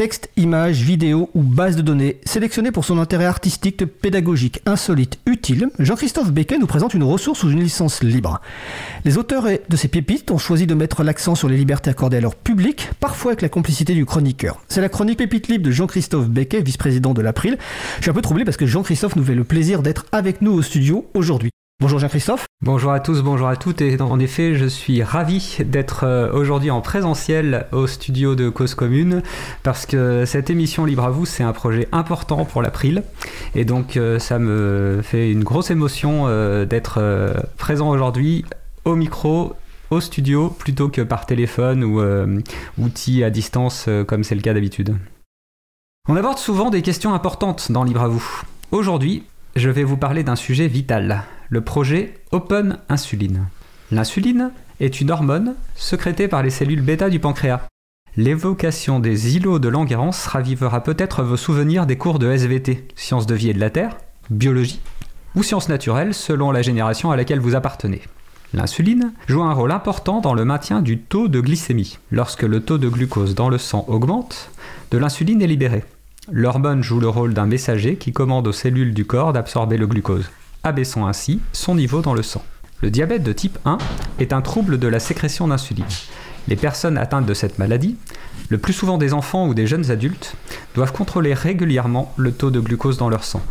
Texte, images, vidéos ou bases de données, sélectionnées pour son intérêt artistique, pédagogique, insolite, utile, Jean-Christophe Becquet nous présente une ressource sous une licence libre. Les auteurs de ces pépites ont choisi de mettre l'accent sur les libertés accordées à leur public, parfois avec la complicité du chroniqueur. C'est la chronique Pépite libre de Jean-Christophe Becquet, vice-président de l'April. Je suis un peu troublé parce que Jean-Christophe nous fait le plaisir d'être avec nous au studio aujourd'hui. Bonjour Jean-Christophe. Bonjour à tous, bonjour à toutes. Et en effet, je suis ravi d'être euh, aujourd'hui en présentiel au studio de Cause Commune parce que cette émission Libre à vous, c'est un projet important pour l'April. Et donc, euh, ça me fait une grosse émotion euh, d'être présent aujourd'hui au micro au studio plutôt que par téléphone ou outil à distance comme c'est le cas d'habitude. On aborde souvent des questions importantes dans Libre à vous. Aujourd'hui, je vais vous parler d'un sujet vital, le projet Open Insuline. L'insuline est une hormone sécrétée par les cellules bêta du pancréas. L'évocation des îlots de Langerhans ravivera peut-être vos souvenirs des cours de SVT, sciences de vie et de la Terre, biologie ou sciences naturelles selon la génération à laquelle vous appartenez. L'insuline joue un rôle important dans le maintien du taux de glycémie. Lorsque le taux de glucose dans le sang augmente, de l'insuline est libérée. L'hormone joue le rôle d'un messager qui commande aux cellules du corps d'absorber le glucose, abaissant ainsi son niveau dans le sang. Le diabète de type 1 est un trouble de la sécrétion d'insuline. Les personnes atteintes de cette maladie, le plus souvent des enfants ou des jeunes adultes, doivent contrôler régulièrement le taux de glucose dans leur sang.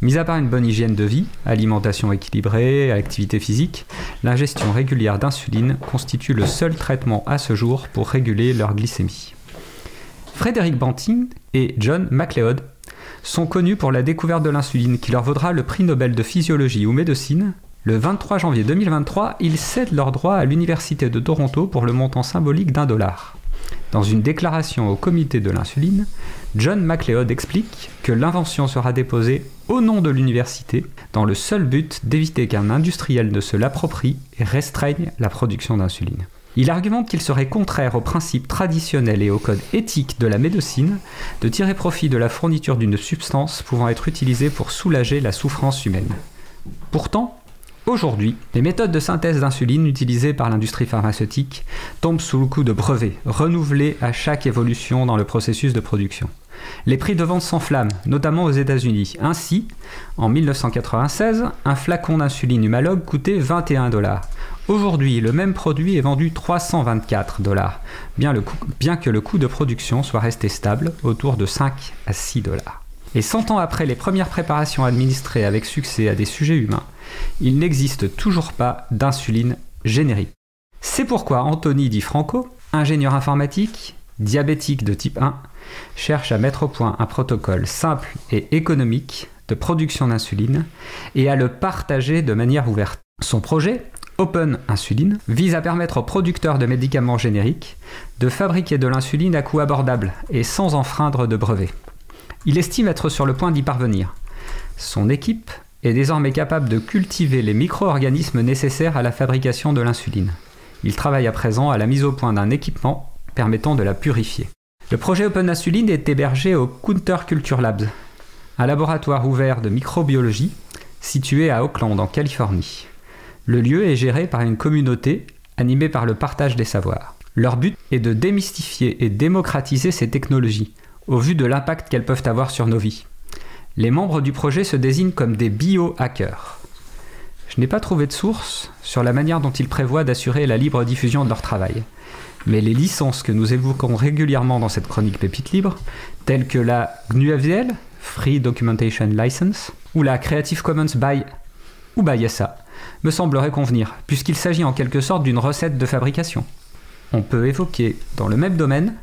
Mis à part une bonne hygiène de vie, alimentation équilibrée, activité physique, l'ingestion régulière d'insuline constitue le seul traitement à ce jour pour réguler leur glycémie. Frédéric Banting et John MacLeod sont connus pour la découverte de l'insuline qui leur vaudra le prix Nobel de physiologie ou médecine. Le 23 janvier 2023, ils cèdent leurs droits à l'Université de Toronto pour le montant symbolique d'un dollar. Dans une déclaration au comité de l'insuline, John MacLeod explique que l'invention sera déposée au nom de l'université dans le seul but d'éviter qu'un industriel ne se l'approprie et restreigne la production d'insuline. Il argumente qu'il serait contraire aux principes traditionnels et au code éthique de la médecine de tirer profit de la fourniture d'une substance pouvant être utilisée pour soulager la souffrance humaine. Pourtant, aujourd'hui, les méthodes de synthèse d'insuline utilisées par l'industrie pharmaceutique tombent sous le coup de brevets, renouvelés à chaque évolution dans le processus de production. Les prix de vente s'enflamment, notamment aux États-Unis. Ainsi, en 1996, un flacon d'insuline humalogue coûtait 21 dollars. Aujourd'hui, le même produit est vendu 324 dollars, bien, que le coût de production soit resté stable autour de 5 à 6 dollars. Et 100 ans après les premières préparations administrées avec succès à des sujets humains, il n'existe toujours pas d'insuline générique. C'est pourquoi Anthony Di Franco, ingénieur informatique, diabétique de type 1, cherche à mettre au point un protocole simple et économique de production d'insuline et à le partager de manière ouverte. Son projet Open Insuline vise à permettre aux producteurs de médicaments génériques de fabriquer de l'insuline à coût abordable et sans enfreindre de brevets. Il estime être sur le point d'y parvenir. Son équipe est désormais capable de cultiver les micro-organismes nécessaires à la fabrication de l'insuline. Il travaille à présent à la mise au point d'un équipement permettant de la purifier. Le projet Open Insuline est hébergé au Counter Culture Labs, un laboratoire ouvert de microbiologie situé à Oakland en Californie. Le lieu est géré par une communauté animée par le partage des savoirs. Leur but est de démystifier et démocratiser ces technologies, au vu de l'impact qu'elles peuvent avoir sur nos vies. Les membres du projet se désignent comme des biohackers. Je n'ai pas trouvé de source sur la manière dont ils prévoient d'assurer la libre diffusion de leur travail. Mais les licences que nous évoquons régulièrement dans cette chronique Pépite Libre, telles que la GNU-FDL, Free Documentation License, ou la Creative Commons by ou by SA, me semblerait convenir, puisqu'il s'agit en quelque sorte d'une recette de fabrication. On peut évoquer dans le même domaine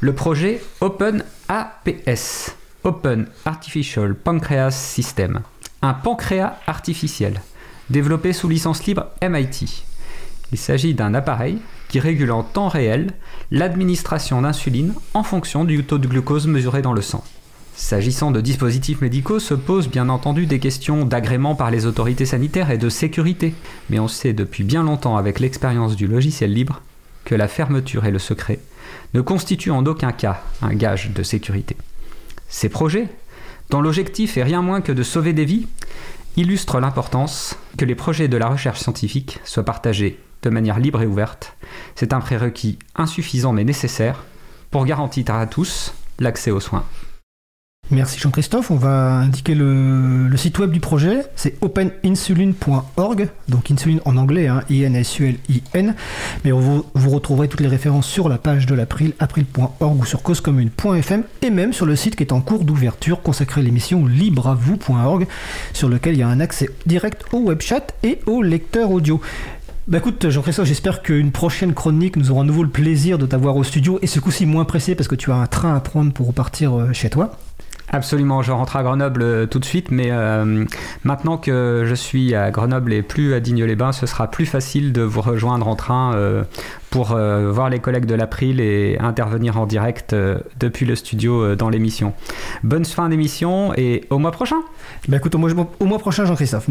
le projet Open APS, Open Artificial Pancreas System, un pancréas artificiel, développé sous licence libre MIT. Il s'agit d'un appareil qui régule en temps réel l'administration d'insuline en fonction du taux de glucose mesuré dans le sang. S'agissant de dispositifs médicaux, se posent bien entendu des questions d'agrément par les autorités sanitaires et de sécurité. Mais on sait depuis bien longtemps avec l'expérience du logiciel libre que la fermeture et le secret ne constituent en aucun cas un gage de sécurité. Ces projets, dont l'objectif est rien moins que de sauver des vies, illustrent l'importance que les projets de la recherche scientifique soient partagés de manière libre et ouverte. C'est un prérequis insuffisant mais nécessaire pour garantir à tous l'accès aux soins. Merci Jean-Christophe. On va indiquer le, site web du projet. C'est openinsuline.org. Donc insuline en anglais, hein, I-N-S-U-L-I-N. Mais vous, retrouverez toutes les références sur la page de l'April, april.org ou sur causecommune.fm et même sur le site qui est en cours d'ouverture consacré à l'émission libreavou.org sur lequel il y a un accès direct au web chat et au lecteur audio. Bah écoute Jean-Christophe, j'espère qu'une prochaine chronique, nous aurons à nouveau le plaisir de t'avoir au studio et ce coup-ci moins pressé parce que tu as un train à prendre pour repartir euh, chez toi. Absolument, je rentre à Grenoble euh, tout de suite, mais euh, maintenant que je suis à Grenoble et plus à Digne-les-Bains, ce sera plus facile de vous rejoindre en train euh, pour voir les collègues de l'April et intervenir en direct depuis le studio dans l'émission. Bonne fin d'émission et au mois prochain Bah écoute, au mois prochain Jean-Christophe.